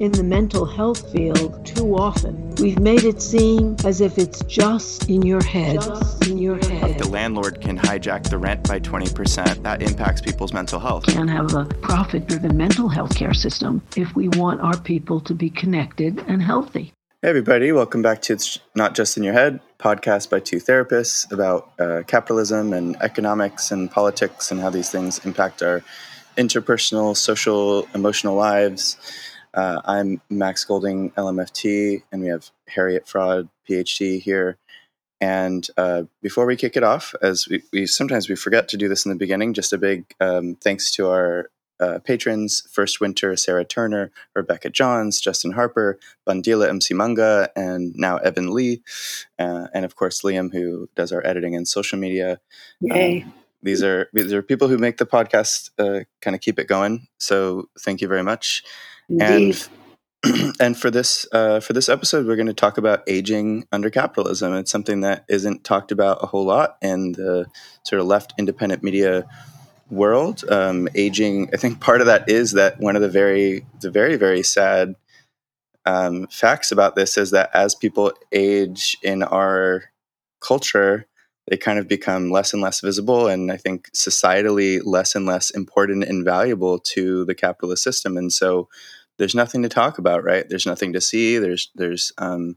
in the mental health field too often. We've made it seem as if it's just in your head. Just in your head. The landlord can hijack the rent by 20%. That impacts people's mental health. Can't have a profit driven mental health care system if we want our people to be connected and healthy. Hey, everybody. Welcome back to It's Not Just in Your Head, podcast by two therapists about uh, capitalism and economics and politics and how these things impact our interpersonal, social, emotional lives. Uh, I'm Max Golding, LMFT, and we have Harriet Fraad, PhD, here. And uh, before we kick it off, as we, we, sometimes we forget to do this in the beginning, just a big um, thanks to our uh, patrons: First Winter, Sarah Turner, Rebecca Johns, Justin Harper, Bandila MC Manga, and now Evan Lee, uh, and of course Liam, who does our editing and social media. Yay! Um, these are these are people who make the podcast uh, kind of keep it going. So thank you very much. Indeed. And and for this uh, for this episode, we're going to talk about aging under capitalism. It's something that isn't talked about a whole lot in the sort of left independent media world. Um, aging, I think part of that is that one of the very the very very sad um, facts about this is that as people age in our culture, they kind of become less and less visible and I think societally less and less important and valuable to the capitalist system. And so there's nothing to talk about, right? There's nothing to see. There's there's um,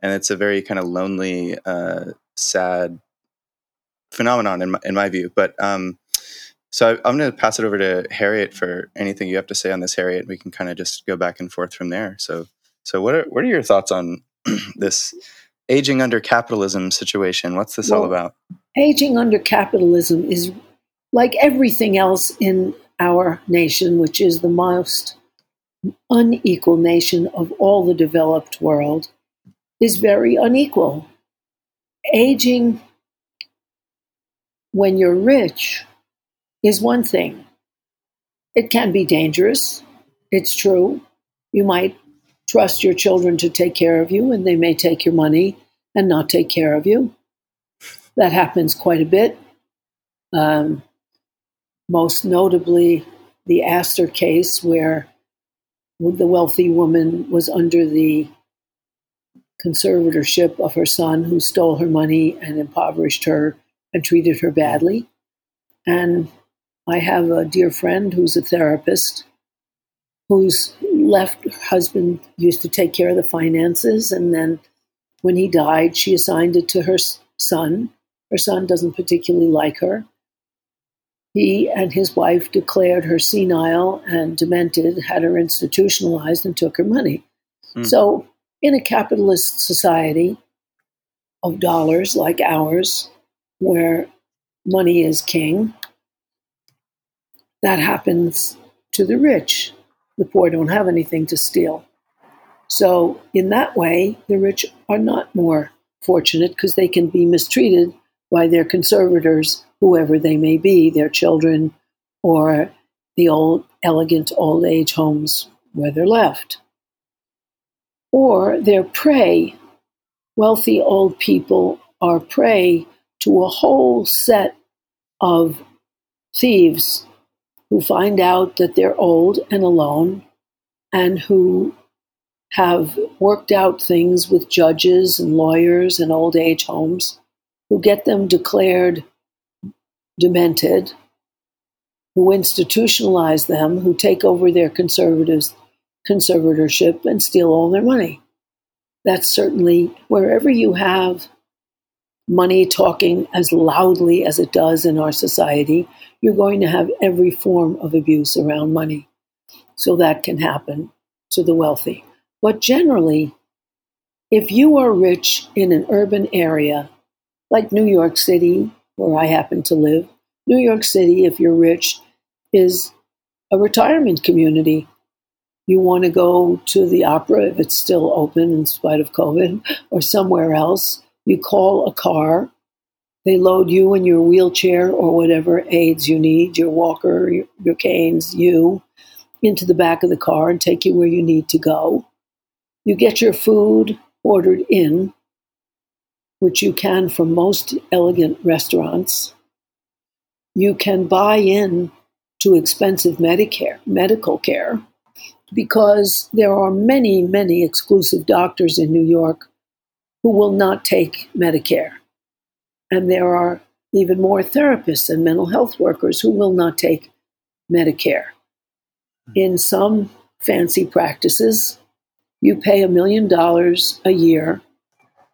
and it's a very kind of lonely, uh, sad phenomenon in my, in my view. But um, so I'm going to pass it over to Harriet for anything you have to say on this, Harriet. We can kind of just go back and forth from there. So so what are what are your thoughts on this aging under capitalism situation? What's this well, all about? Aging under capitalism is like everything else in our nation, which is the most unequal nation of all the developed world is very unequal. Aging when you're rich is one thing. It can be dangerous. It's true. You might trust your children to take care of you, and they may take your money and not take care of you. That happens quite a bit. Um, most notably, the Astor case, where the wealthy woman was under the conservatorship of her son, who stole her money and impoverished her and treated her badly. And I have a dear friend who's a therapist whose left husband used to take care of the finances. And then when he died, she assigned it to her son. Her son doesn't particularly like her. He and his wife declared her senile and demented, had her institutionalized, and took her money. Mm. So, in a capitalist society of dollars like ours, where money is king, that happens to the rich. The poor don't have anything to steal. So, in that way, the rich are not more fortunate because they can be mistreated by their conservators whoever they may be, their children or the old, elegant old age homes where they're left. Or they're prey. Wealthy old people are prey to a whole set of thieves who find out that they're old and alone and who have worked out things with judges and lawyers and old age homes who get them declared demented, who institutionalize them, who take over their conservatives conservatorship and steal all their money. That's certainly wherever you have money talking as loudly as it does in our society, you're going to have every form of abuse around money. So that can happen to the wealthy. But generally, if you are rich in an urban area like New York City where I happen to live. New York City, if you're rich, is a retirement community. You want to go to the opera if it's still open in spite of COVID or somewhere else. You call a car. They load you in your wheelchair or whatever aids you need, your walker, your, your canes, you, into the back of the car and take you where you need to go. You get your food ordered in which you can from most elegant restaurants. You can buy in to expensive Medicare, medical care because there are many, many exclusive doctors in New York who will not take Medicare. And there are even more therapists and mental health workers who will not take Medicare. In some fancy practices, you pay a million dollars a year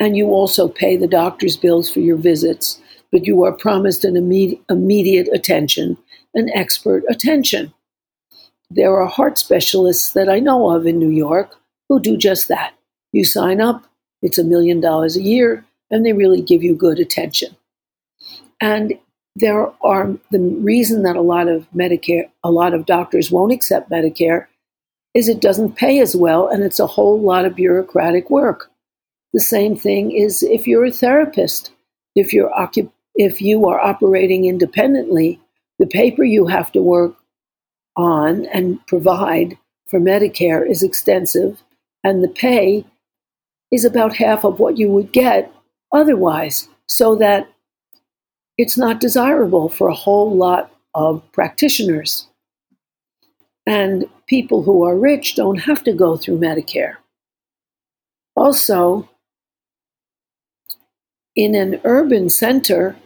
and you also pay the doctor's bills for your visits, but you are promised an immediate, attention, an expert attention. There are heart specialists that I know of in New York who do just that. You sign up, it's a million dollars a year, and they really give you good attention. And there are the reason that a lot of Medicare, a lot of doctors won't accept Medicare is it doesn't pay as well and it's a whole lot of bureaucratic work. The same thing is if you're a therapist, if you're occup- if you are operating independently, the paper you have to work on and provide for Medicare is extensive, and the pay is about half of what you would get otherwise, so that it's not desirable for a whole lot of practitioners. And people who are rich don't have to go through Medicare. Also, in an urban center,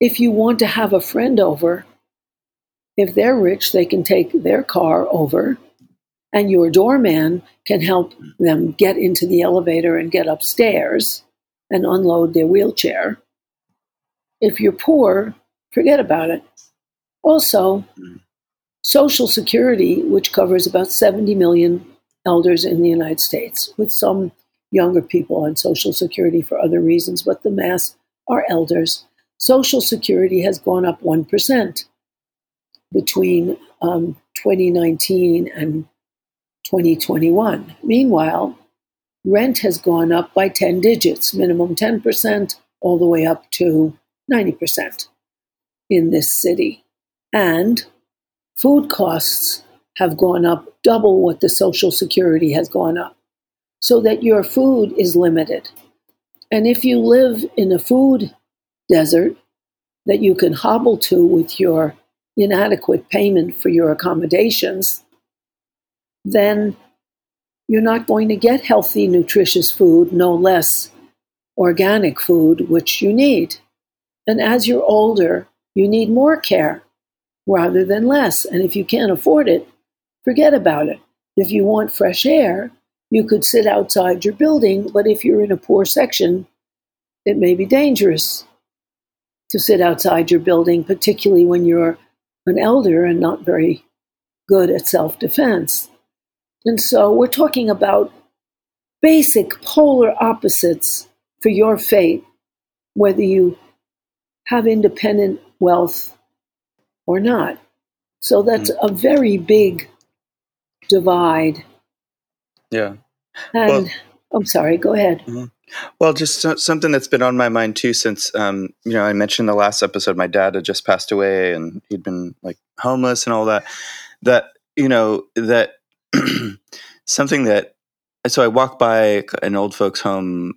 if you want to have a friend over, if they're rich, they can take their car over, and your doorman can help them get into the elevator and get upstairs and unload their wheelchair. If you're poor, forget about it. Also, Social Security, which covers about 70 million elders in the United States, with some younger people on Social Security for other reasons, but the mass are elders. Social Security has gone up 1% between um, 2019 and 2021. Meanwhile, rent has gone up by 10 digits, minimum 10%, all the way up to 90% in this city. And food costs have gone up double what the Social Security has gone up so that your food is limited. And if you live in a food desert that you can hobble to with your inadequate payment for your accommodations, then you're not going to get healthy, nutritious food, no less organic food, which you need. And as you're older, you need more care rather than less. And if you can't afford it, forget about it. If you want fresh air, you could sit outside your building, but if you're in a poor section, it may be dangerous to sit outside your building, particularly when you're an elder and not very good at self defense. And so we're talking about basic polar opposites for your fate, whether you have independent wealth or not. So that's mm. a very big divide yeah. And well, I'm sorry, go ahead. Mm-hmm. Well, just so, something that's been on my mind too since, um, you know, I mentioned the last episode, my dad had just passed away and he'd been like homeless and all that. That, you know, that something that, so I walk by an old folks' home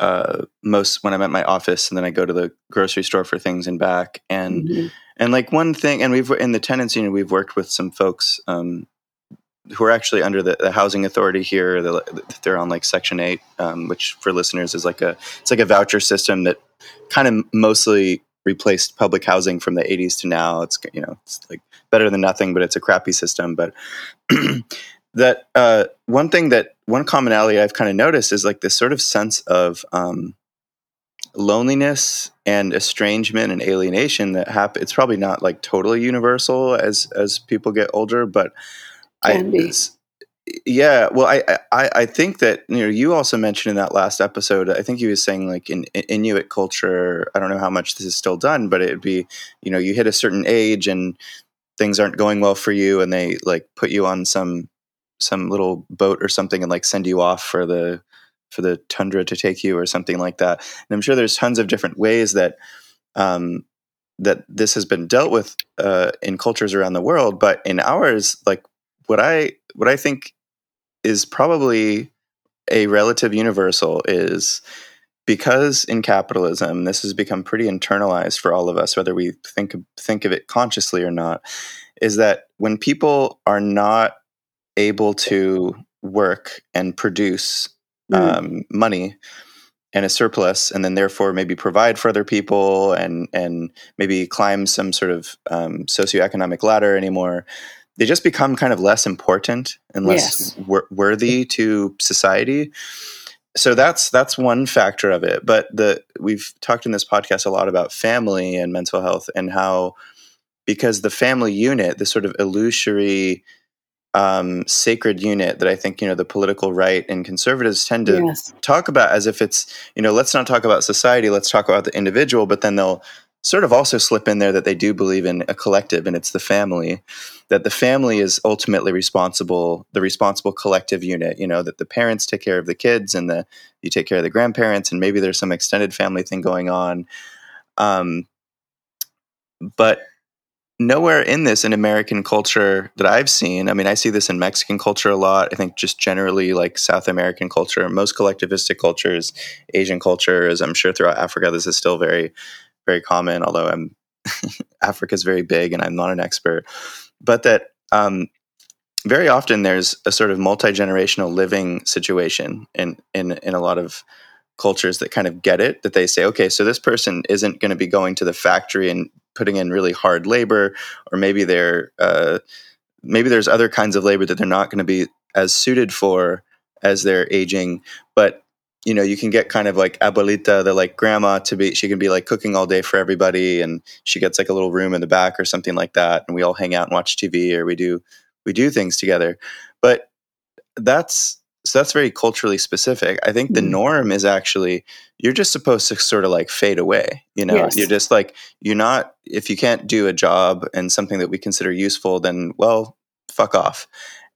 uh, most when I'm at my office, and then I go to the grocery store for things and back. And mm-hmm. and like one thing, and we've in the tenants union, we've worked with some folks um, who are actually under the, the housing authority here. They're, they're, on like Section Eight, um, which for listeners is like a it's like a voucher system that kind of mostly replaced public housing from the 80s to now. It's you know it's like better than nothing, but it's a crappy system. But that uh, one thing that one commonality I've kind of noticed is like this sort of sense of um, loneliness and estrangement and alienation that happen. It's probably not like totally universal as as people get older, but can I, be. Yeah, well, I, I I think that you know you also mentioned in that last episode. I think you was saying like in, in, Inuit culture. I don't know how much this is still done, but it'd be you know you hit a certain age and things aren't going well for you, and they like put you on some some little boat or something and like send you off for the for the tundra to take you or something like that. And I'm sure there's tons of different ways that um, that this has been dealt with uh, in cultures around the world, but in ours, like what I what I think is probably a relative universal is because in capitalism this has become pretty internalized for all of us whether we think think of it consciously or not is that when people are not able to work and produce mm. um, money and a surplus, and then therefore maybe provide for other people and and maybe climb some sort of um, socioeconomic ladder anymore. They just become kind of less important and less yes. wor- worthy to society. So that's that's one factor of it. But the we've talked in this podcast a lot about family and mental health and how because the family unit, this sort of illusory um, sacred unit that I think you know the political right and conservatives tend to yes. talk about as if it's you know let's not talk about society, let's talk about the individual, but then they'll sort of also slip in there that they do believe in a collective and it's the family that the family is ultimately responsible the responsible collective unit you know that the parents take care of the kids and the you take care of the grandparents and maybe there's some extended family thing going on um, but nowhere in this in American culture that I've seen. I mean, I see this in Mexican culture a lot. I think just generally like South American culture, most collectivistic cultures, Asian cultures. I'm sure throughout Africa, this is still very, very common. Although I'm Africa is very big and I'm not an expert, but that um, very often there's a sort of multi generational living situation in in in a lot of cultures that kind of get it that they say okay so this person isn't going to be going to the factory and putting in really hard labor, or maybe they're uh, maybe there's other kinds of labor that they're not going to be as suited for as they're aging. But you know, you can get kind of like abuelita, the like grandma, to be she can be like cooking all day for everybody, and she gets like a little room in the back or something like that, and we all hang out and watch TV or we do we do things together. But that's so that's very culturally specific. I think the mm-hmm. norm is actually you're just supposed to sort of like fade away. You know, yes. you're just like you're not if you can't do a job and something that we consider useful, then well, fuck off.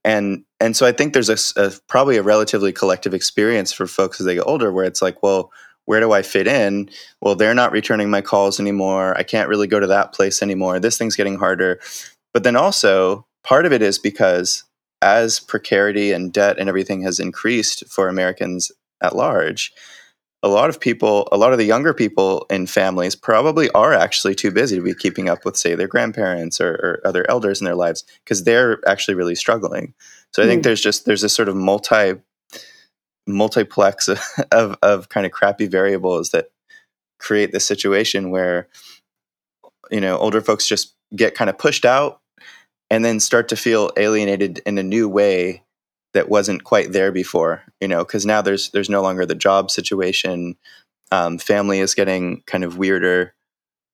And and so I think there's a, a probably a relatively collective experience for folks as they get older, where it's like, well, where do I fit in? Well, they're not returning my calls anymore. I can't really go to that place anymore. This thing's getting harder. But then also part of it is because as precarity and debt and everything has increased for Americans at large, a lot of people, a lot of the younger people in families probably are actually too busy to be keeping up with, say, their grandparents or, or other elders in their lives because they're actually really struggling. So I think hmm. there's just there's this sort of multi multiplex of, of kind of crappy variables that create this situation where you know older folks just get kind of pushed out and then start to feel alienated in a new way that wasn't quite there before you know because now there's there's no longer the job situation um, family is getting kind of weirder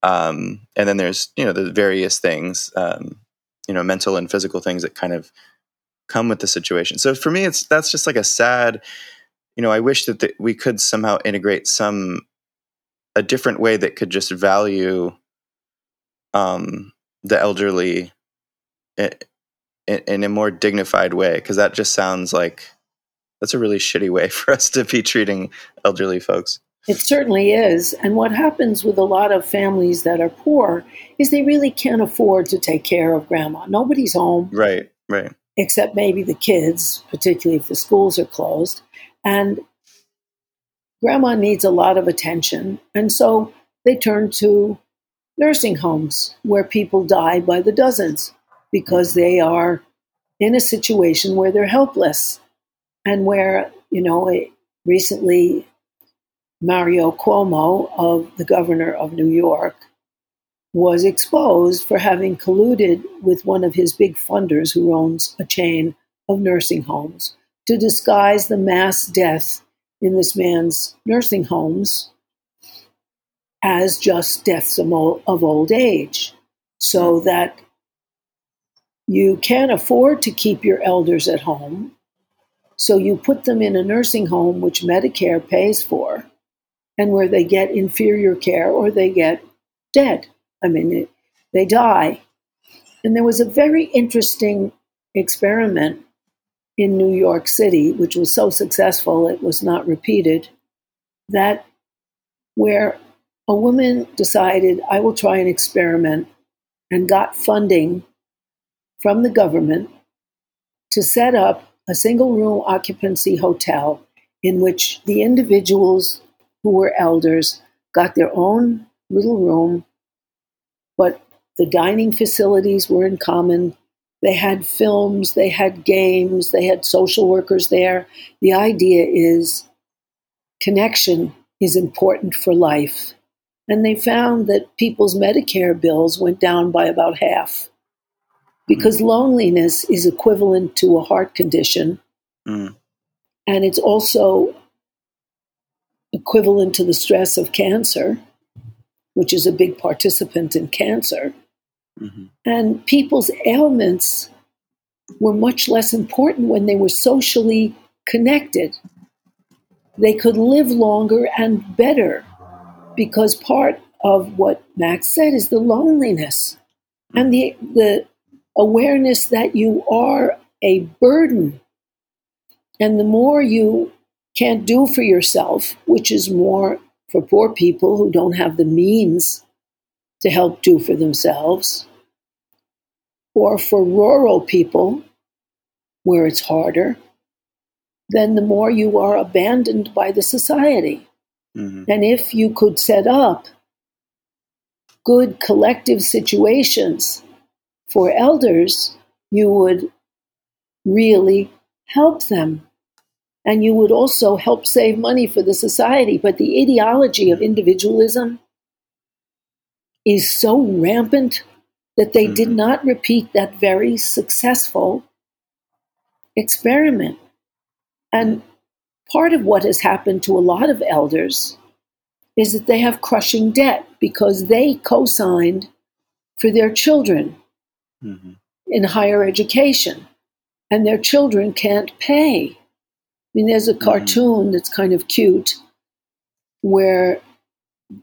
um, and then there's you know the various things um, you know mental and physical things that kind of come with the situation so for me it's that's just like a sad you know i wish that the, we could somehow integrate some a different way that could just value um, the elderly in a more dignified way because that just sounds like that's a really shitty way for us to be treating elderly folks. It certainly is. And what happens with a lot of families that are poor is they really can't afford to take care of grandma. Nobody's home. Right, right. Except maybe the kids, particularly if the schools are closed. And grandma needs a lot of attention. And so they turn to nursing homes where people die by the dozens because they are in a situation where they're helpless and where, you know, recently Mario Cuomo, of the governor of New York, was exposed for having colluded with one of his big funders who owns a chain of nursing homes to disguise the mass death in this man's nursing homes as just deaths of old age, so that you can't afford to keep your elders at home, so you put them in a nursing home which Medicare pays for and where they get inferior care or they get dead. I mean, they die. And there was a very interesting experiment in New York City, which was so successful it was not repeated, that where a woman decided, I will try an experiment, and got funding from the government to set up a single room occupancy hotel in which the individuals who were elders got their own little room, but the dining facilities were in common, They had films, they had games, they had social workers there. The idea is connection is important for life. And they found that people's Medicare bills went down by about half because mm. loneliness is equivalent to a heart condition. Mm. And it's also equivalent to the stress of cancer, which is a big participant in cancer. Mm-hmm. And people's ailments were much less important when they were socially connected. They could live longer and better because part of what Max said is the loneliness and the, the awareness that you are a burden. And the more you can't do for yourself, which is more for poor people who don't have the means to help do for themselves, or for rural people where it's harder, then the more you are abandoned by the society. Mm-hmm. And if you could set up good collective situations for elders, you would really help them. And you would also help save money for the society. But the ideology of individualism is so rampant that they mm-hmm. did not repeat that very successful experiment. And part of what has happened to a lot of elders is that they have crushing debt because they co signed for their children mm-hmm. in higher education, and their children can't pay. I mean, there's a mm-hmm. cartoon that's kind of cute where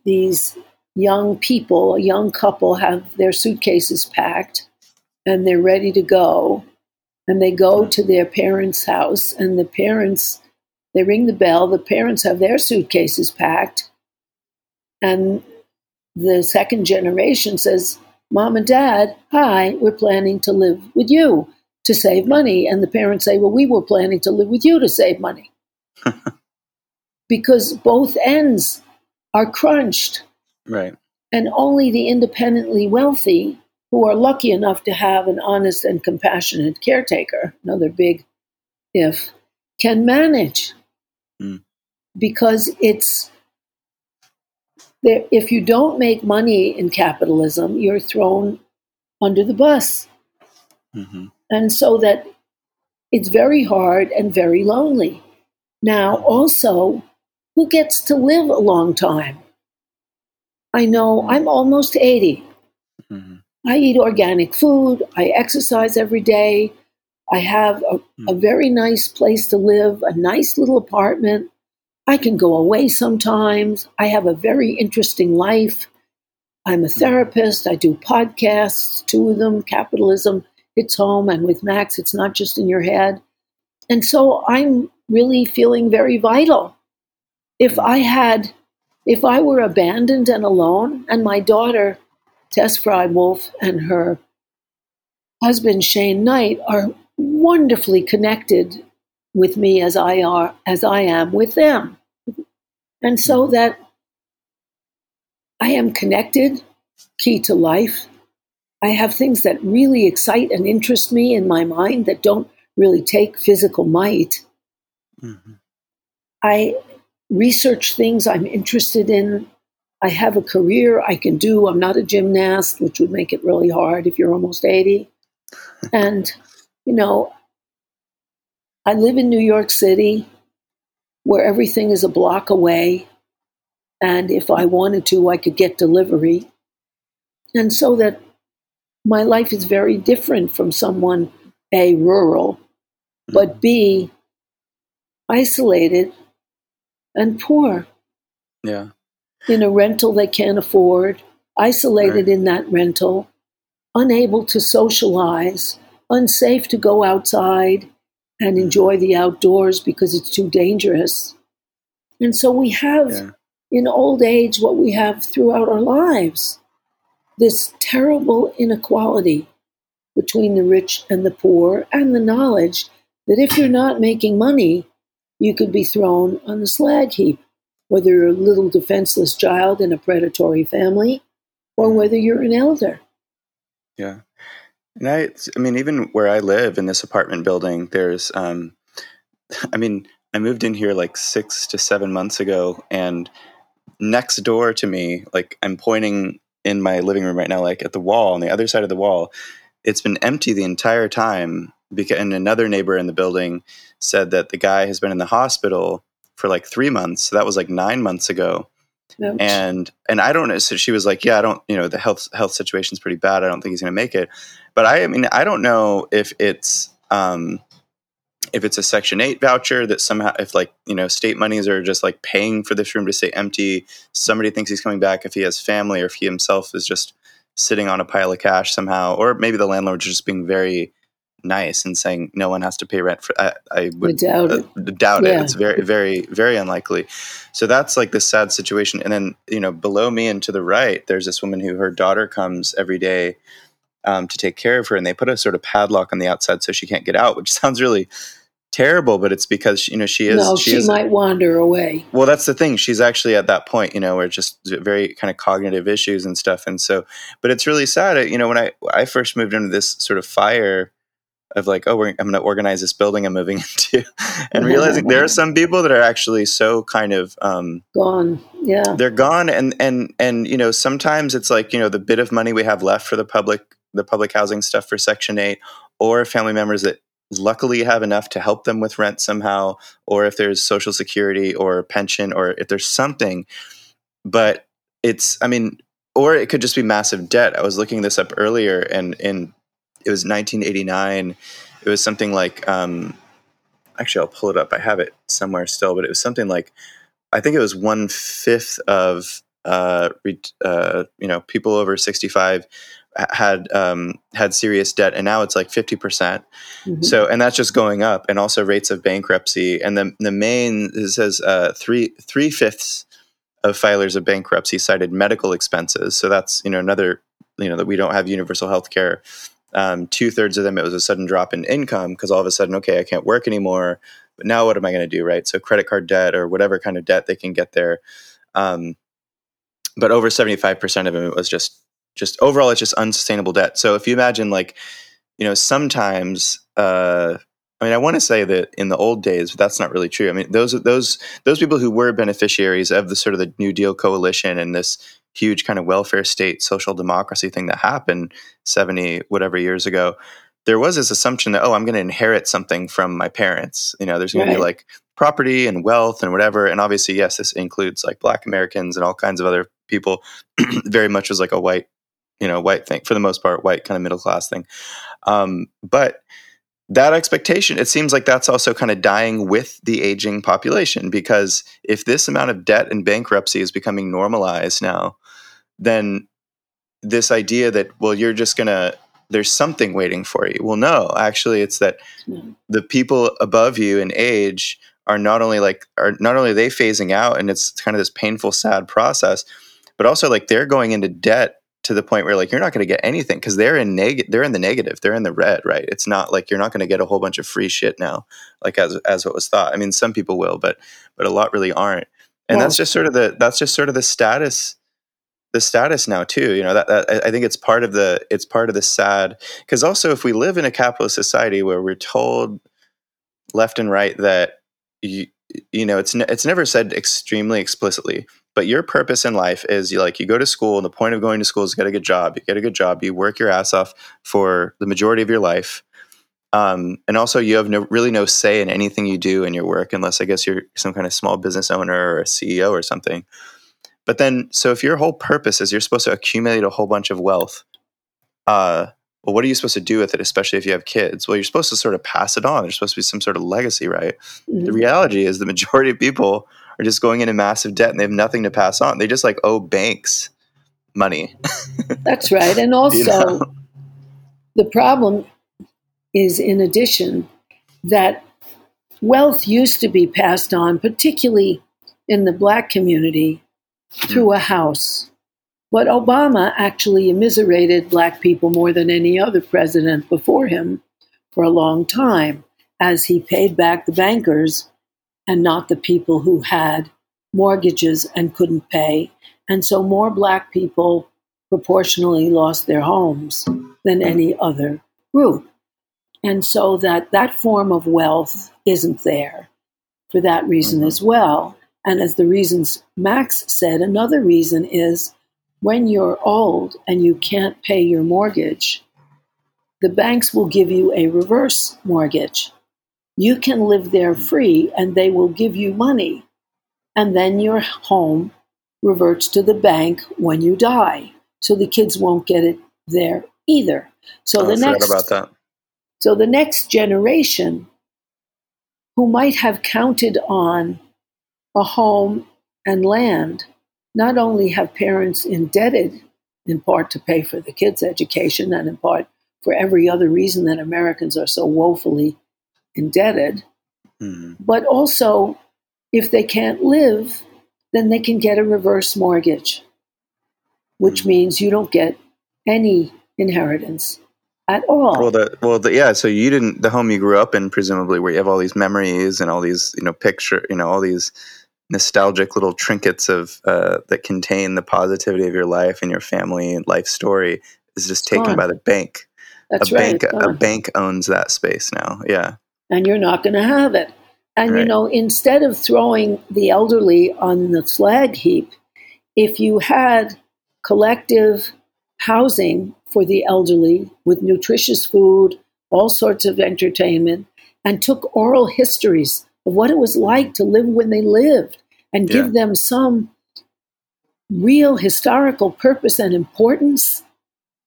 these young people, a young couple, have their suitcases packed and they're ready to go. And they go to their parents' house, and the parents, they ring the bell. The parents have their suitcases packed. And the second generation says, Mom and Dad, hi, we're planning to live with you to save money. And the parents say, Well, we were planning to live with you to save money. because both ends are crunched. Right. And only the independently wealthy who are lucky enough to have an honest and compassionate caretaker, another big if, can manage. Mm. Because it's there, if you don't make money in capitalism, you're thrown under the bus. Mm-hmm. And so that it's very hard and very lonely. Now, also, who gets to live a long time? I know I'm almost 80. Mm-hmm. I eat organic food. I exercise every day. I have a, mm-hmm. a, very nice place to live, a nice little apartment. I can go away sometimes. I have a very interesting life. I'm a mm-hmm. therapist. I do podcasts, two of them, Capitalism Hits Home, and with Max, it's not just in your head. And so I'm really feeling very vital. If. I had if I were abandoned and alone, and my daughter, Tess Fraad-Wolff, and her husband, Shane Knight, are wonderfully connected with me as I are as I am with them. And so that I am connected, key to life. I have things that really excite and interest me in my mind that don't really take physical might. Mm-hmm. I research things I'm interested in. I have a career I can do. I'm not a gymnast, which would make it really hard if you're almost 80. and, you know, I live in New York City where everything is a block away. And if I wanted to, I could get delivery. And so that my life is very different from someone, A, rural, but B, isolated and poor. Yeah. In a rental they can't afford, isolated right. in that rental, unable to socialize, unsafe to go outside and mm-hmm. enjoy the outdoors because it's too dangerous. And so we have yeah. in old age what we have throughout our lives this terrible inequality between the rich and the poor, and the knowledge that if you're not making money, you could be thrown on the slag heap, whether you're a little defenseless child in a predatory family or whether you're an elder. Yeah. And I, I mean, even where I live in this apartment building, there's, um, I mean, I moved in here like six to seven months ago, and next door to me, like I'm pointing in my living room right now, like at the wall on the other side of the wall, it's been empty the entire time. Because and another neighbor in the building said that the guy has been in the hospital for like three months. So that was like nine months ago. And and I don't know. So she was like, "Yeah, I don't. You know, the health health situation is pretty bad. I don't think he's going to make it." But I, I mean, I don't know if it's um, if it's a Section Eight voucher that somehow, if like you know, state monies are just like paying for this room to stay empty. Somebody thinks he's coming back if he has family, or if he himself is just sitting on a pile of cash somehow, or maybe the landlord's just being very nice and saying no one has to pay rent for I, I would doubt, uh, it. doubt yeah. it. It's very, very, very unlikely. So that's like the sad situation. And then, you know, below me and to the right, there's this woman who her daughter comes every day um, to take care of her and they put a sort of padlock on the outside so she can't get out, which sounds really terrible, but it's because, you know, she is, no, she, she is, might wander away. Well, that's the thing. She's actually at that point, you know, where just very kind of cognitive issues and stuff. And so, but it's really sad. You know, when I, I first moved into this sort of fire, of like, oh, I'm going to organize this building I'm moving into, and realizing there are some people that are actually so kind of um, gone. Yeah, they're gone, and and and you know sometimes it's like you know the bit of money we have left for the public the public housing stuff for Section Eight, or family members that luckily have enough to help them with rent somehow, or if there's Social Security or pension, or if there's something, but it's I mean. Or it could just be massive debt. I was looking this up earlier, and in it was 1989. It was something like, um, actually, I'll pull it up. I have it somewhere still, but it was something like, I think it was one fifth of, uh, uh, you know, people over 65 had um, had serious debt, and now it's like 50 percent. Mm-hmm. So, and that's just going up, and also rates of bankruptcy. And the the main it says uh, three three fifths of filers of bankruptcy cited medical expenses. So that's you know another you know that we don't have universal health care um, two thirds of them, it was a sudden drop in income because all of a sudden, okay, I can't work anymore. But now what am I going to do, right? So credit card debt or whatever kind of debt they can get there. Um, but over 75% of them, it was just, just overall, it's just unsustainable debt. So if you imagine like, you know, sometimes, uh, I mean, I want to say that in the old days, but that's not really true. I mean, those those those people who were beneficiaries of the sort of the New Deal coalition and this huge kind of welfare state social democracy thing that happened 70 whatever years ago there was this assumption that oh i'm going to inherit something from my parents you know there's going right. to be like property and wealth and whatever and obviously yes this includes like black americans and all kinds of other people very much was like a white you know white thing for the most part white kind of middle class thing um, but that expectation, it seems like that's also kind of dying with the aging population because if this amount of debt and bankruptcy is becoming normalized now, then this idea that, well, you're just going to, there's something waiting for you. Well, no, actually, it's that the people above you in age are not only like, are not only are they phasing out and it's kind of this painful, sad process, but also like they're going into debt to the point where like you're not going to get anything because they're in neg they're in the negative they're in the red right? It's not like you're not going to get a whole bunch of free shit now like as as what was thought. I mean some people will but but a lot really aren't. And well, that's just sort of the that's just sort of the status the status now too you know that, that i think it's part of the it's part of the sad because also if we live in a capitalist society where we're told left and right that you you know it's it's never said extremely explicitly but your purpose in life is you like you go to school and the point of going to school is to get a good job you get a good job you work your ass off for the majority of your life um, and also you have no, really no say in anything you do in your work unless i guess you're some kind of small business owner or a ceo or something but then so if your whole purpose is you're supposed to accumulate a whole bunch of wealth uh, well, what are you supposed to do with it, especially if you have kids? Well, you're supposed to sort of pass it on. There's supposed to be some sort of legacy, right? Mm-hmm. The reality is the majority of people are just going into massive debt and they have nothing to pass on. They just like owe banks money. That's right. And also, you know? the problem is, in addition, that wealth used to be passed on, particularly in the black community, through hmm. a house. But Obama actually immiserated black people more than any other president before him for a long time, as he paid back the bankers and not the people who had mortgages and couldn't pay. And so more black people proportionally lost their homes than any other group. And so that that form of wealth isn't there for that reason Mhm. as well. And as the reasons Max said, another reason is when you're old and you can't pay your mortgage, the banks will give you a reverse mortgage. You can live there mm-hmm. free and they will give you money. And then your home reverts to the bank when you die. So the kids won't get it there either. So the next about that. so the next generation who might have counted on a home and land not only have parents indebted in part to pay for the kids' education and in part for every other reason that Americans are so woefully indebted, Mhm. but also if they can't live, then they can get a reverse mortgage, which Mhm. means you don't get any inheritance at all. Well, the well, the, yeah. So you didn't the home you grew up in, presumably, where you have all these memories and all these you know picture, you know, all these nostalgic little trinkets of uh, that contain the positivity of your life and your family and life story, is just taken gone. by the bank. That's a right. bank, a bank owns that space now. Yeah. And you're not going to have it. And you know, instead of throwing the elderly on the slag heap, if you had collective housing for the elderly with nutritious food, all sorts of entertainment, and took oral histories of what it was like to live when they lived and give them some real historical purpose and importance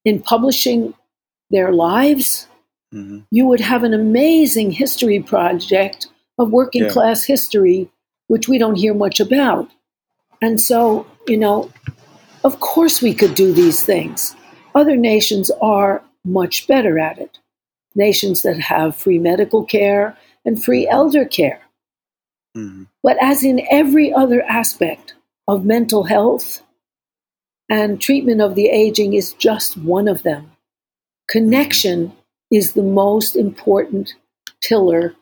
in publishing their lives, hmm you would have an amazing history project of working Yeah. class history, which we don't hear much about. And so, you know, of course we could do these things. Other nations are much better at it. Nations that have free medical care and free elder care. hmm But as in every other aspect of mental health and treatment of the aging is just one of them. Connection is the most important pillar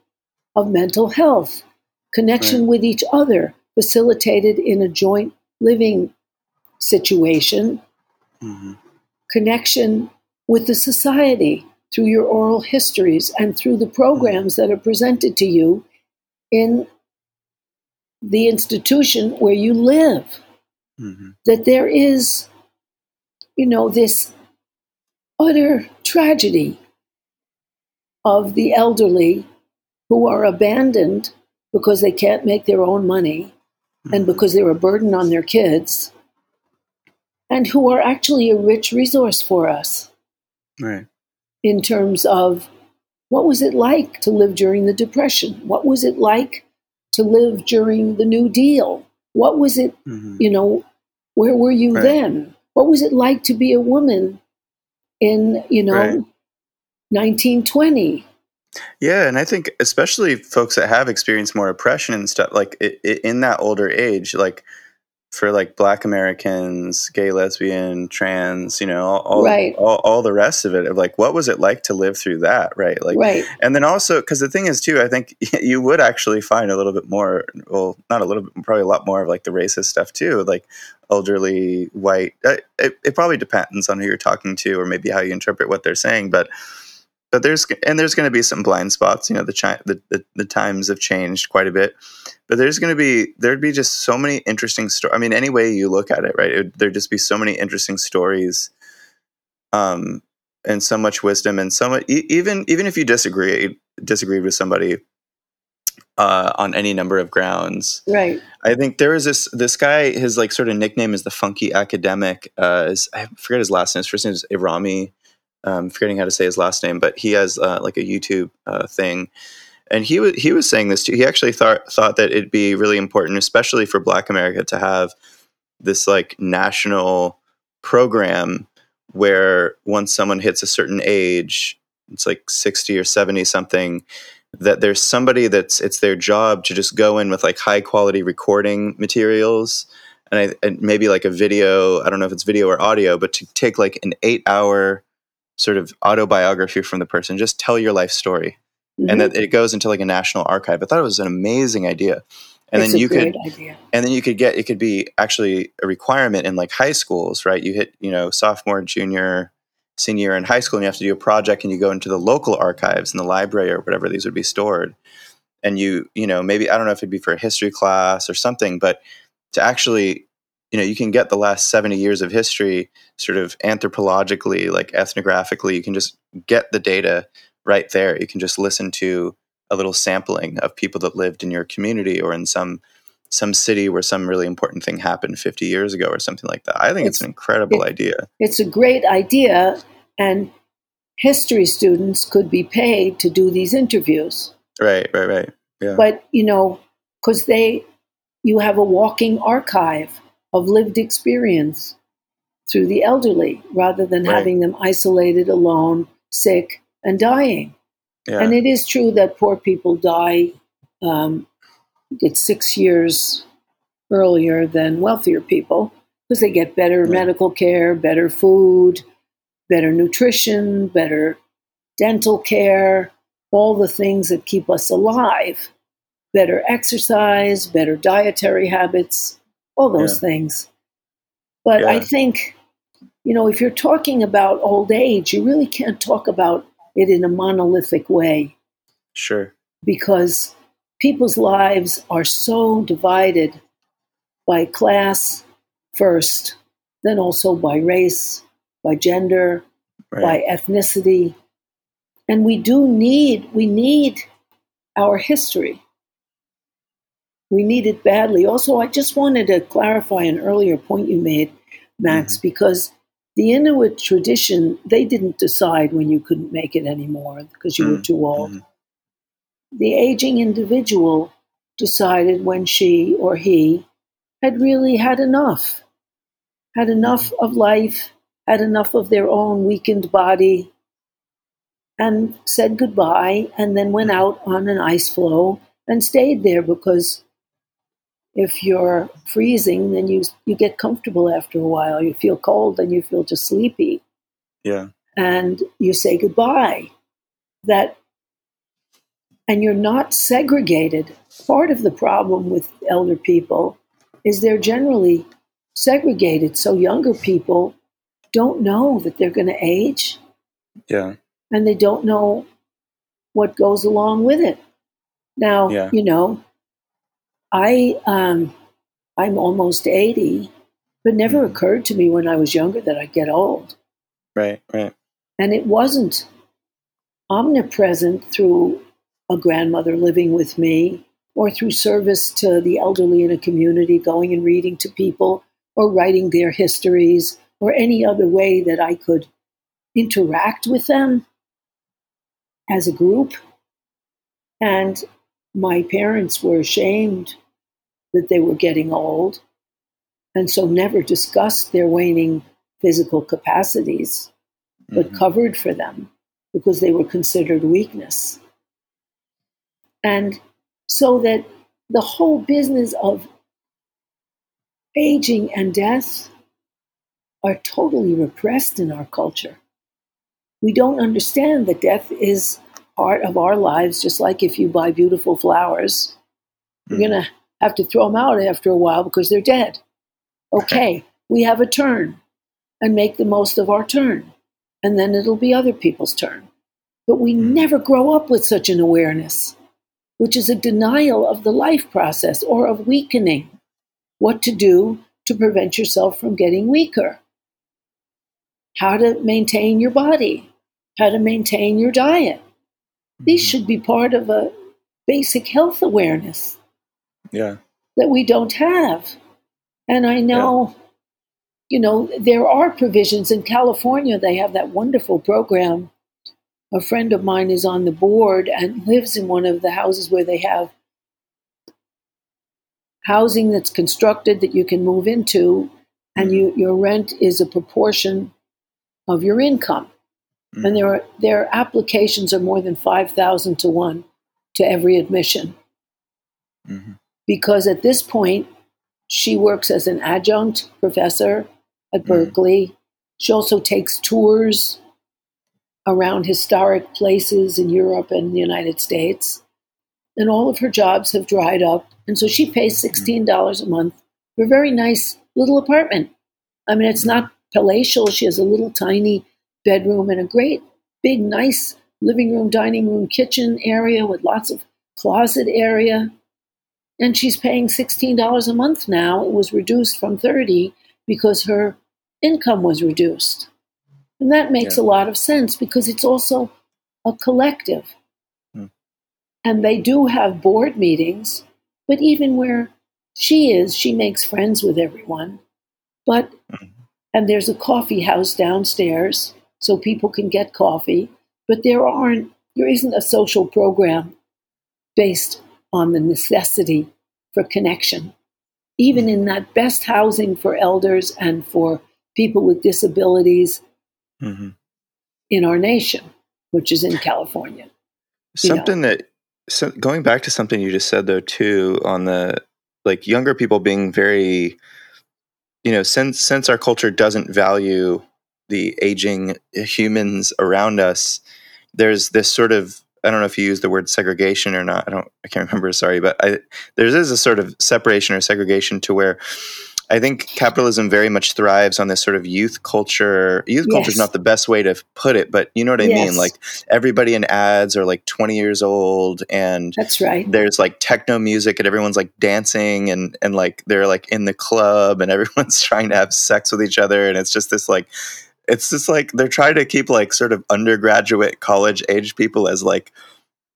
of mental health. Connection with each other, facilitated in a joint living situation. hmm Connection with the society through your oral histories and through the programs that are presented to you in the institution where you live hmm that there is, you know, this utter tragedy of the elderly who are abandoned because they can't make their own money and because they're a burden on their kids, and who are actually a rich resource for us Right. in terms of what was it like to live during the Depression? What was it like to live during the New Deal? What was it hmm you know, where were you Right. then? What was it like to be a woman in, you know, Right. 1920? Yeah, and I think especially folks that have experienced more oppression and stuff, like it, it, in that older age, like for like Black Americans, gay, lesbian, trans, you know, all all, Right. all, all the rest of it, of like what was it like to live through that, right? Like, right. and then also because the thing is too, I think you would actually find a little bit more, well, not a little bit, probably a lot more of like the racist stuff too, like elderly white. uh, It, it probably depends on who you're talking to or maybe how you interpret what they're saying, but but there's and there's going to be some blind spots. You know, the, chi- the the the times have changed quite a bit, but there's going to be there'd be just so many interesting stories. I mean, any way you look at it, right? It, there'd just be so many interesting stories, um, and so much wisdom, and so much e- even even if you disagree disagreed with somebody uh, on any number of grounds. Right. I think there is this this guy. His like sort of nickname is the funky academic. Uh, is, I forget his last name. His first name is Irami. Um, forgetting how to say his last name, but he has uh, like a YouTube uh, thing, and he was he was saying this too. He actually thought thought that it'd be really important, especially for Black America, to have this like national program where once someone hits a certain age, it's like sixty or seventy something, that there's somebody that's it's their job to just go in with like high quality recording materials and, I, and maybe like a video i don't know if it's video or audio but to take like an eight hour sort of autobiography from the person just tell your life story. Mhm. and that it goes into like a national archive. I thought it was an amazing idea. And It's then you could idea. and then you could get it could be actually a requirement in like high schools right? You hit you know sophomore junior senior in high school and you have to do a project and you go into the local archives in the library or whatever these would be stored. And you you know maybe i don't know if it'd be for a history class or something but to actually you know you can get the last 70 years of history sort of anthropologically like ethnographically you can just get the data right there you can just listen to a little sampling of people that lived in your community or in some some city where some really important thing happened 50 years ago or something like that. I think it's, it's an incredible it, idea. It's a great idea and history students could be paid to do these interviews. Right, right, right. Yeah. But, you know, cuz they you have a walking archive of lived experience through the elderly rather than right. having them isolated alone, sick and dying. Yeah. And it is true that poor people die um, six years earlier than wealthier people because they get better right. medical care, better food, better nutrition, better dental care, all the things that keep us alive, better exercise, better dietary habits, all those yeah. things. But yeah. I think, you know, if you're talking about old age, you really can't talk about it in a monolithic way. Sure. Because people's lives are so divided by class first, then also by race, by gender, right. by ethnicity. And we do need, we need our history. We need it badly. Also, I just wanted to clarify an earlier point you made, Max, mm-hmm. because the Inuit tradition, they didn't decide when you couldn't make it anymore because you mm-hmm. were too old. Mm-hmm the aging individual decided when she or he had really had enough, had enough of life, had enough of their own weakened body, and said goodbye, and then went out on an ice floe and stayed there because if you're freezing, then you you get comfortable after a while. You feel cold, then you feel just sleepy. Yeah. And you say goodbye. That and you're not segregated. Part of the problem with elder people is they're generally segregated. So younger people don't know that they're going to age. Yeah. And they don't know what goes along with it. Now, yeah. you know, I um I'm almost 80, but never mm-hmm. occurred to me when I was younger that I'd get old. Right, right. And it wasn't omnipresent through a grandmother living with me, or through service to the elderly in a community, going and reading to people, or writing their histories, or any other way that I could interact with them as a group. And my parents were ashamed that they were getting old, and so never discussed their waning physical capacities, but mm-hmm. covered for them because they were considered weakness. And so that the whole business of aging and death are totally repressed in our culture. We don't understand that death is part of our lives, just like if you buy beautiful flowers, you're going to have to throw them out after a while because they're dead. Okay, we have a turn and make the most of our turn, and then it'll be other people's turn. But we mm. never grow up with such an awareness which is a denial of the life process or of weakening. What to do to prevent yourself from getting weaker. How to maintain your body. How to maintain your diet. These mm-hmm. should be part of a basic health awareness. Yeah. That we don't have. And I know, yeah. you know, there are provisions in California, they have that wonderful program a friend of mine is on the board and lives in one of the houses where they have housing that's constructed that you can move into, and you, your rent is a proportion of your income. Mm-hmm. And there are their applications are more than five thousand to one to every admission. Mm-hmm. Because at this point, she works as an adjunct professor at mm-hmm. Berkeley. She also takes tours around historic places in Europe and the United States. And all of her jobs have dried up. And so she pays $16 a month for a very nice little apartment. I mean, it's not palatial. She has a little tiny bedroom and a great big nice living room, dining room, kitchen area with lots of closet area. And she's paying $16 a month now. It was reduced from 30 because her income was reduced. And that makes yeah. a lot of sense because it's also a collective. Hmm. And they do have board meetings, but even where she is, she makes friends with everyone. But, mm-hmm. and there's a coffee house downstairs so people can get coffee but there aren't there isn't a social program based on the necessity for connection. Even in that best housing for elders and for people with disabilities mm-hmm. in our nation, which is in California. Something know. that so going back to something you just said though too on the like younger people being very you know since since our culture doesn't value the aging humans around us there's this sort of I don't know if you use the word segregation or not. I don't. I can't remember. Sorry, but I, there is a sort of separation or segregation to where I think capitalism very much thrives on this sort of youth culture. Youth yes. culture is not the best way to put it, but you know what I yes. mean. Like everybody in ads are like 20 years old, and that's right. There's like techno music, and everyone's like dancing, and and like they're like in the club, and everyone's trying to have sex with each other, and it's just this like it's just like they're trying to keep like sort of undergraduate college age people as like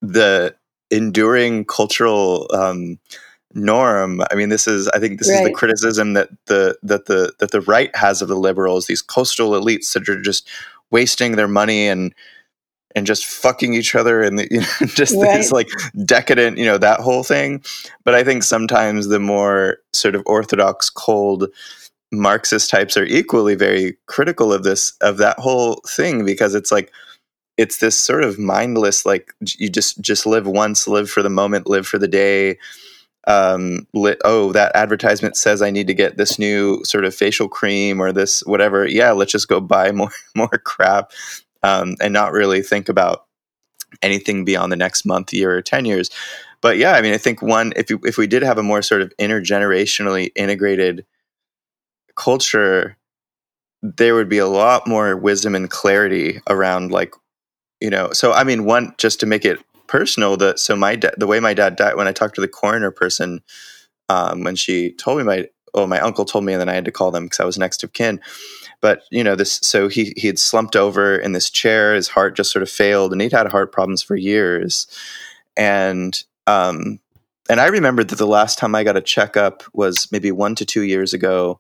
the enduring cultural um, norm. I mean, this is I think this right. is the criticism that the that the that the right has of the liberals, these coastal elites that are just wasting their money and and just fucking each other and you know, just right. this like decadent, you know, that whole thing. But I think sometimes the more sort of orthodox, cold Marxist types are equally very critical of this of that whole thing because it's like it's this sort of mindless like you just just live once live for the moment live for the day. Um li- oh that advertisement says i need to get this new sort of facial cream or this whatever. Yeah let's just go buy more more crap um, and not really think about anything beyond the next month year or 10 years. But yeah i mean i think one if if we did have a more sort of intergenerationally integrated culture there would be a lot more wisdom and clarity around like you know so i mean one just to make it personal the so my da- the way my dad died when i talked to the coroner person um, when she told me my oh my uncle told me and then i had to call them because i was next of kin. But you know this so he he had slumped over in this chair his heart just sort of failed and he'd had heart problems for years. And um and i remember that the last time i got a checkup was maybe one to two years ago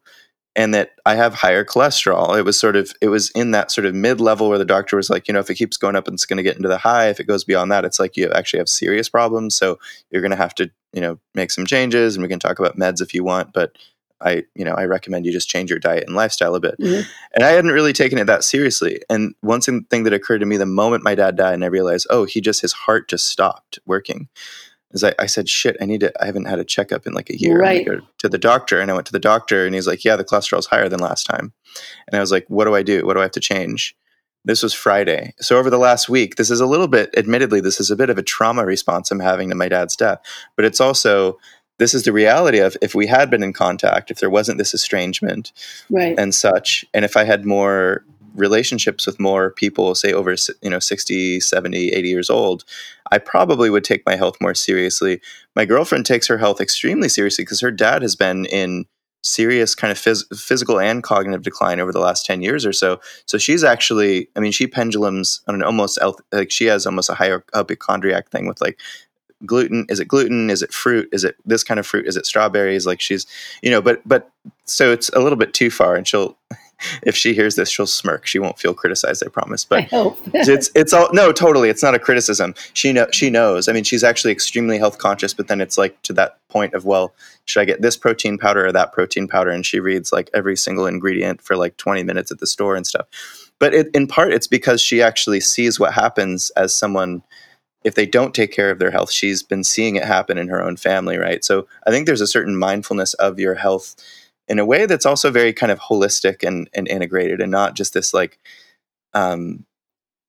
and that I have higher cholesterol. It was sort of it was in that sort of mid level where the doctor was like, you know, if it keeps going up, it's going to get into the high. If it goes beyond that, it's like you actually have serious problems. So you're going to have to, you know, make some changes, and we can talk about meds if you want. But I, you know, I recommend you just change your diet and lifestyle a bit. Mm-hmm. And I hadn't really taken it that seriously. And one thing that occurred to me the moment my dad died, and I realized, oh, he just his heart just stopped working is I, I, said, shit, I need to, I haven't had a checkup in like a year. Right. Go to the doctor. And I went to the doctor and he's like, yeah, the cholesterol's higher than last time. And I was like, what do I do? What do I have to change? This was Friday. So over the last week, this is a little bit, admittedly, this is a bit of a trauma response I'm having to my dad's death, but it's also, this is the reality of if we had been in contact, if there wasn't this estrangement right. and such, and if I had more relationships with more people say over you know 60 70 80 years old i probably would take my health more seriously. My girlfriend takes her health extremely seriously because her dad has been in serious kind of phys- physical and cognitive decline over the last 10 years or so. So she's actually i mean she pendulums on an almost like she has almost a higher hypochondriac thing with like gluten is it gluten is it fruit is it this kind of fruit is it strawberries? Like she's you know but but so it's a little bit too far and she'll if she hears this, she'll smirk. She won't feel criticized, I promise. But I it's it's all no, totally. It's not a criticism. She know she knows. I mean, she's actually extremely health conscious. But then it's like to that point of well, should I get this protein powder or that protein powder? And she reads like every single ingredient for like twenty minutes at the store and stuff. But it, in part, it's because she actually sees what happens as someone if they don't take care of their health. She's been seeing it happen in her own family, right? So I think there's a certain mindfulness of your health in a way that's also very kind of holistic and, and integrated and not just this like um,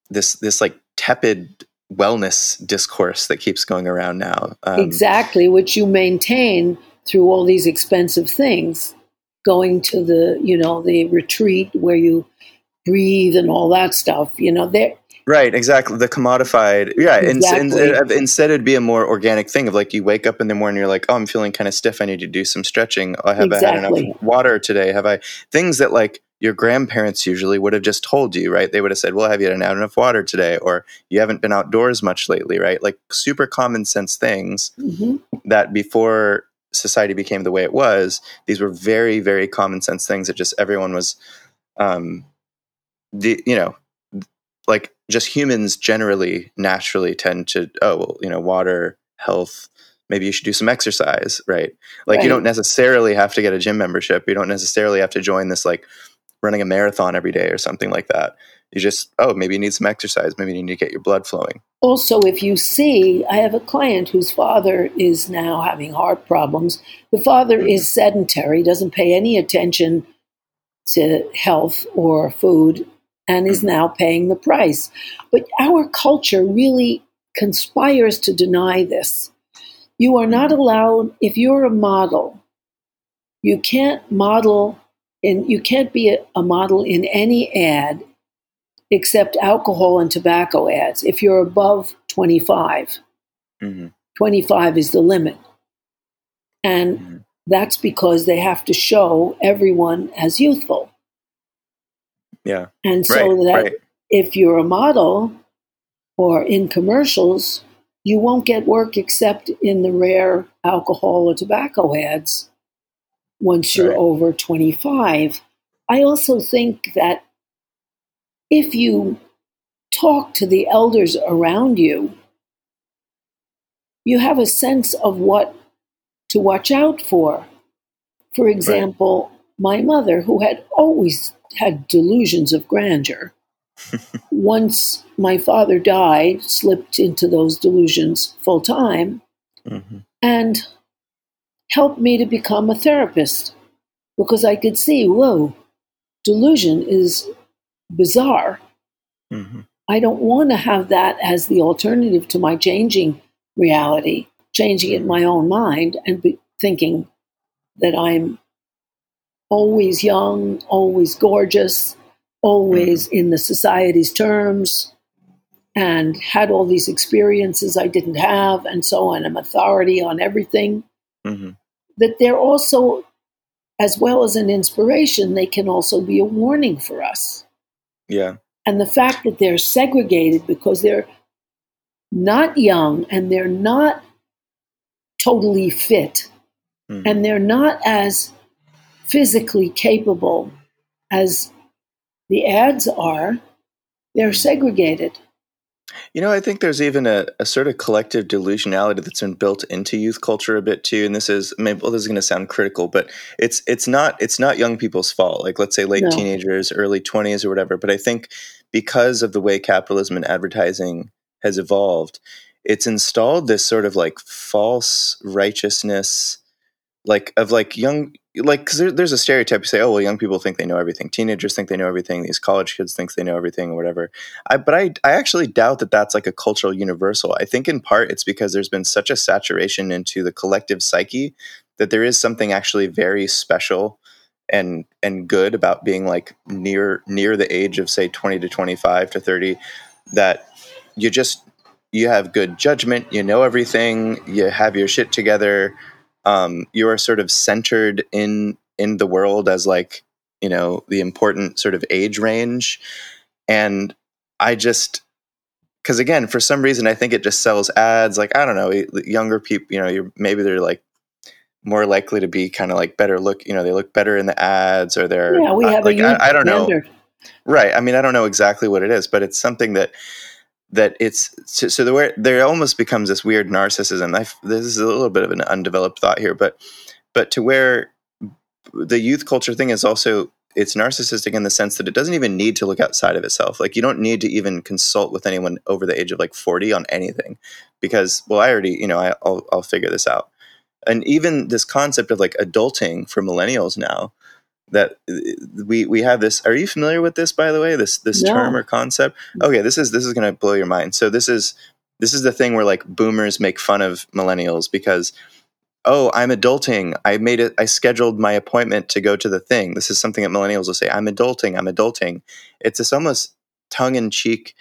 this this like tepid wellness discourse that keeps going around now um, exactly which you maintain through all these expensive things going to the you know the retreat where you breathe and all that stuff. You know, they Right, exactly. The commodified, yeah. Exactly. Instead, instead, it'd be a more organic thing of like you wake up in the morning, you're like, oh, I'm feeling kind of stiff. I need to do some stretching. Oh, have I had enough water today? Have I things that like your grandparents usually would have just told you, right? They would have said, well, have you had enough water today? Or you haven't been outdoors much lately, right? Like super common sense things Mhm. that before society became the way it was, these were very, very common sense things that just everyone was, um, the you know, like just humans generally naturally tend to oh well you know water health maybe you should do some exercise right? Like Right. you don't necessarily have to get a gym membership. You don't necessarily have to join this like running a marathon every day or something like that. You just oh maybe you need some exercise. Maybe you need to get your blood flowing. Also, if you see, I have a client whose father is now having heart problems. The father is sedentary, doesn't pay any attention to health or food, and is now paying the price. But our culture really conspires to deny this. You are not allowed, if you're a model, you can't model in, you can't be a, a model in any ad except alcohol and tobacco ads if you're above 25. hmm 25 is the limit. And Mhm. that's because they have to show everyone as youthful. Yeah And so right that right if you're a model or in commercials, you won't get work except in the rare alcohol or tobacco ads once you're Right. over 25. I also think that if you talk to the elders around you, you have a sense of what to watch out for. For example, my mother, who had always had delusions of grandeur, once my father died, slipped into those delusions full time hmm and helped me to become a therapist because I could see, whoa, delusion is bizarre. hmm I don't want to have that as the alternative to my changing reality, changing it in my own mind and be thinking that I'm always young, always gorgeous, always in the society's terms, and had all these experiences I didn't have, and so on. I'm authority on everything. hmm That they're also, as well as an inspiration, they can also be a warning for us. yeah And the fact that they're segregated because they're not young and they're not totally fit Mhm. and they're not as physically capable as the ads are, they're segregated. You know, I think there's even a, a sort of collective delusionality that's been built into youth culture a bit too. And this is maybe well, this is going to sound critical, but it's it's not it's not young people's fault. Like let's say late No. teenagers, early twenties, or whatever. But I think because of the way capitalism and advertising has evolved, it's installed this sort of like false righteousness, like of like young like because there, there's a stereotype you say oh well young people think they know everything. Teenagers think they know everything. These college kids think they know everything or whatever. I, but I, I actually doubt that that's like a cultural universal. I think in part it's because there's been such a saturation into the collective psyche that there is something actually very special and and good about being like near near the age of say 20 to 25 to 30 that you just you have good judgment you know everything you have your shit together um, you are sort of centered in in the world as like you know the important sort of age range and I just because again, for some reason, I think it just sells ads. Like I don't know, younger people, you know, you're maybe they're like more likely to be kind of like better look. You know, they look better in the ads, or they're Yeah, we uh, have like a I, I don't know, standard. right? I mean, I don't know exactly what it is, but it's something that that it's so, so there there almost becomes this weird narcissism. I've, this is a little bit of an undeveloped thought here, but but to where the youth culture thing is also it's narcissistic in the sense that it doesn't even need to look outside of itself. Like you don't need to even consult with anyone over the age of like 40 on anything because well I already, you know, I, I'll I'll figure this out. And even this concept of like adulting for millennials now that uh, we we have this are you familiar with this by the way this this No. term or concept okay this is this is going to blow your mind so this is this is the thing where like boomers make fun of millennials because oh, I'm adulting. I made it. I scheduled my appointment to go to the thing. This is something that millennials will say. I'm adulting. I'm adulting. It's this almost tongue in cheek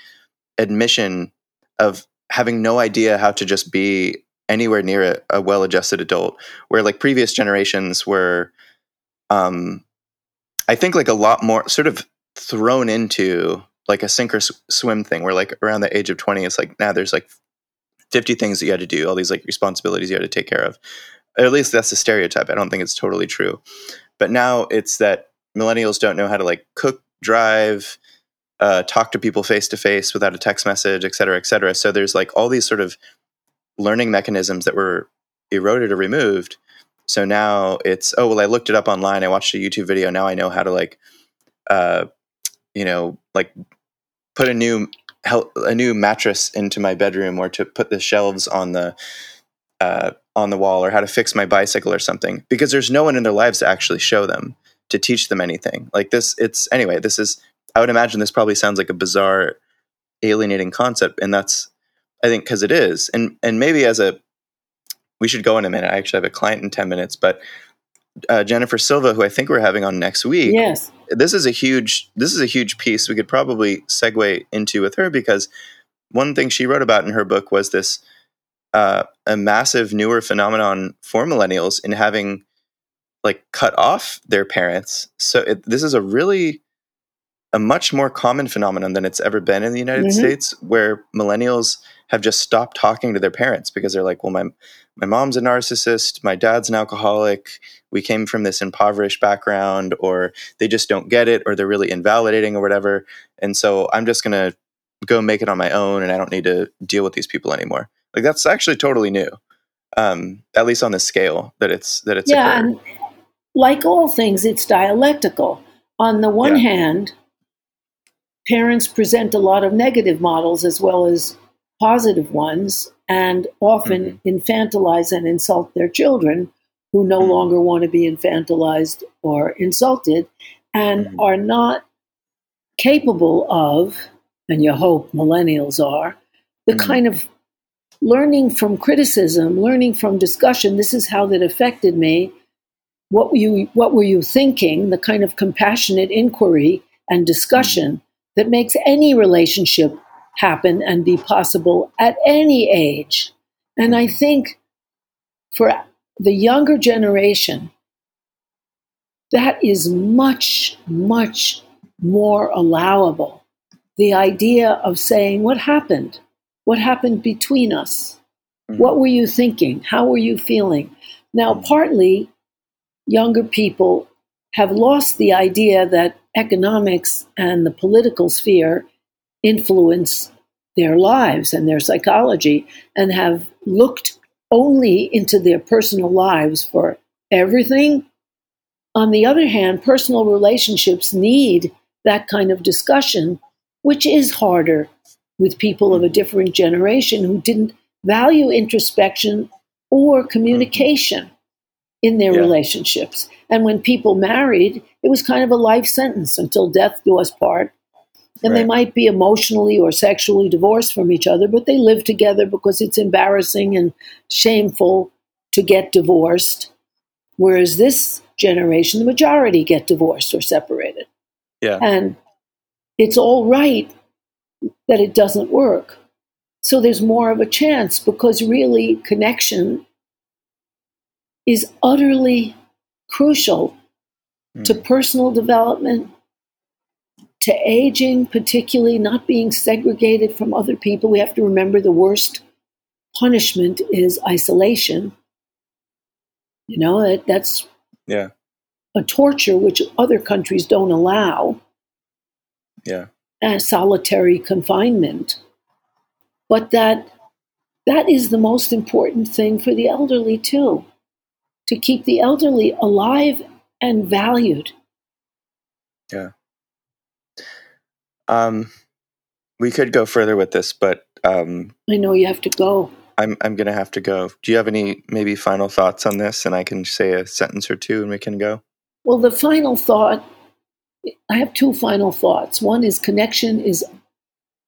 admission of having no idea how to just be anywhere near a, a well adjusted adult. Where like previous generations were, um, I think like a lot more sort of thrown into like a sink or swim thing where like around the age of 20 it's like now there's like 50 things that you had to do all these like responsibilities you had to take care of. At least that's the stereotype. I don't think it's totally true. But now it's that millennials don't know how to like cook drive uh, talk to people face to face without a text message et cetera et cetera. So there's like all these sort of learning mechanisms that were eroded or removed so now it's oh well i looked it up online. I watched a youtube video. Now i know how to like uh, you know like put a new a new mattress into my bedroom or to put the shelves on the uh, on the wall or how to fix my bicycle or something because there's no one in their lives to actually show them to teach them anything. Like this it's anyway this is i would imagine this probably sounds like a bizarre alienating concept and that's i think because it is. And and maybe as a we should go in a minute i actually have a client in 10 minutes but uh, Jennifer Silva, who I think we're having on next week. Yes, this is a huge this is a huge piece we could probably segue into with her because one thing she wrote about in her book was this uh, a massive newer phenomenon for millennials in having like cut off their parents. So it, this is a really a much more common phenomenon than it's ever been in the United mm-hmm. States, where millennials have just stopped talking to their parents because they're like, well, my my mom's a narcissist, my dad's an alcoholic, we came from this impoverished background, or they just don't get it, or they're really invalidating, or whatever. And so I'm just gonna go make it on my own, and I don't need to deal with these people anymore. Like that's actually totally new, um, at least on the scale that it's that it's. Yeah, and like all things, it's dialectical. On the one yeah. hand, parents present a lot of negative models as well as positive ones and often mm-hmm. infantilize and insult their children who no mm-hmm. longer want to be infantilized or insulted and mm-hmm. are not capable of, and you hope millennials are, the mm-hmm. kind of learning from criticism, learning from discussion. This is how that affected me. What were you, what were you thinking? The kind of compassionate inquiry and discussion mm-hmm. that makes any relationship happen and be possible at any age. And I think for the younger generation, that is much, much more allowable. The idea of saying, What happened? What happened between us? Mm-hmm. What were you thinking? How were you feeling? Now, partly younger people have lost the idea that economics and the political sphere influence their lives and their psychology and have looked only into their personal lives for everything. On the other hand, personal relationships need that kind of discussion, which is harder with people of a different generation who didn't value introspection or mm-hmm. communication in their yeah. relationships. And when people married, it was kind of a life sentence until death do us part. And right. they might be emotionally or sexually divorced from each other, but they live together because it's embarrassing and shameful to get divorced. Whereas this generation, the majority get divorced or separated. Yeah. And it's all right that it doesn't work. So there's more of a chance because really connection is utterly crucial mm. to personal development to aging, particularly not being segregated from other people. We have to remember the worst punishment is isolation. You know, that, that's yeah. a torture which other countries don't allow. Yeah. Solitary confinement. But that that is the most important thing for the elderly too. To keep the elderly alive and valued. Yeah. Um, we could go further with this, but um, I know you have to go. I'm I'm gonna have to go. Do you have any maybe final thoughts on this? And I can say a sentence or two, and we can go. Well, the final thought. I have two final thoughts. One is connection is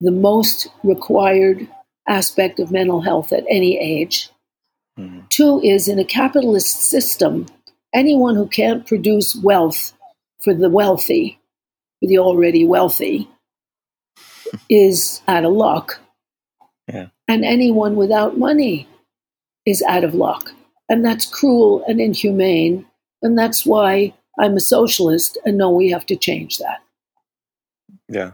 the most required aspect of mental health at any age. Mm-hmm. Two is in a capitalist system, anyone who can't produce wealth for the wealthy, for the already wealthy, is out of luck. Yeah. And anyone without money is out of luck. And that's cruel and inhumane. And that's why I'm a socialist and know we have to change that. Yeah.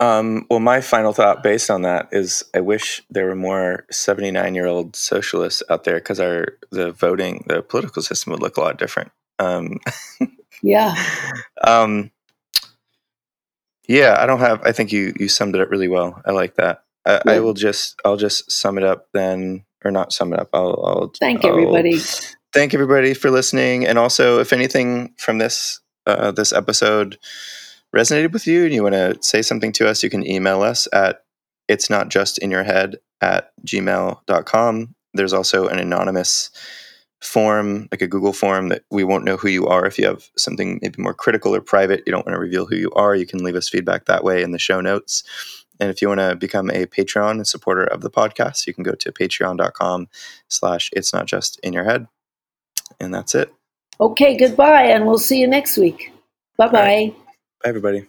Um, well, my final thought based on that is I wish there were more 79 year old socialists out there because our the voting, the political system would look a lot different. Um, yeah. Um, yeah, I don't have. I think you you summed it up really well. I like that. I, I will just I'll just sum it up then, or not sum it up. I'll, I'll thank I'll, everybody. Thank everybody for listening, and also if anything from this uh, this episode resonated with you and you want to say something to us, you can email us at it's not just in your head at gmail.com. There's also an anonymous form, like a Google form, that we won't know who you are. If you have something maybe more critical or private, you don't want to reveal who you are, you can leave us feedback that way in the show notes. And if you want to become a Patreon supporter of the podcast, you can go to patreon.com slash it's not just in your head. And that's it. Okay, goodbye, and we'll see you next week. Bye bye. Right. Bye, everybody.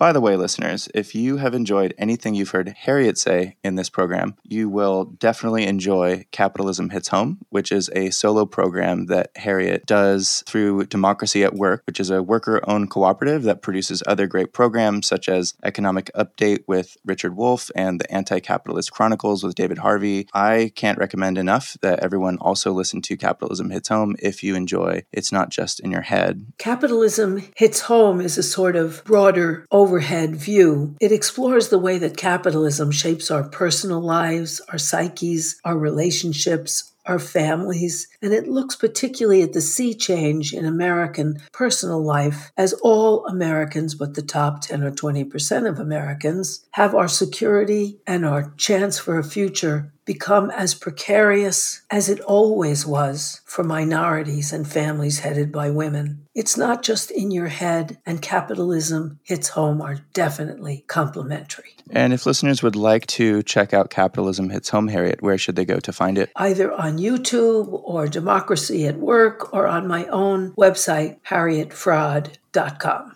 By the way, listeners, if you have enjoyed anything you've heard Harriet say in this program, you will definitely enjoy Capitalism Hits Home, which is a solo program that Harriet does through Democracy at Work, which is a worker owned cooperative that produces other great programs such as Economic Update with Richard Wolff and the Anti Capitalist Chronicles with David Harvey. I can't recommend enough that everyone also listen to Capitalism Hits Home if you enjoy It's Not Just in Your Head. Capitalism Hits Home is a sort of broader overhead view, it explores the way that capitalism shapes our personal lives, our psyches, our relationships, our families, and it looks particularly at the sea change in American personal life as all Americans, but the top 10 or 20% of Americans, have our security and our chance for a future become as precarious as it always was for minorities and families headed by women. It's not just in your head, and capitalism hits home are definitely complementary. And if listeners would like to check out Capitalism Hits Home, Harriet, where should they go to find it? Either on YouTube or Democracy at Work or on my own website, harrietfraad.com.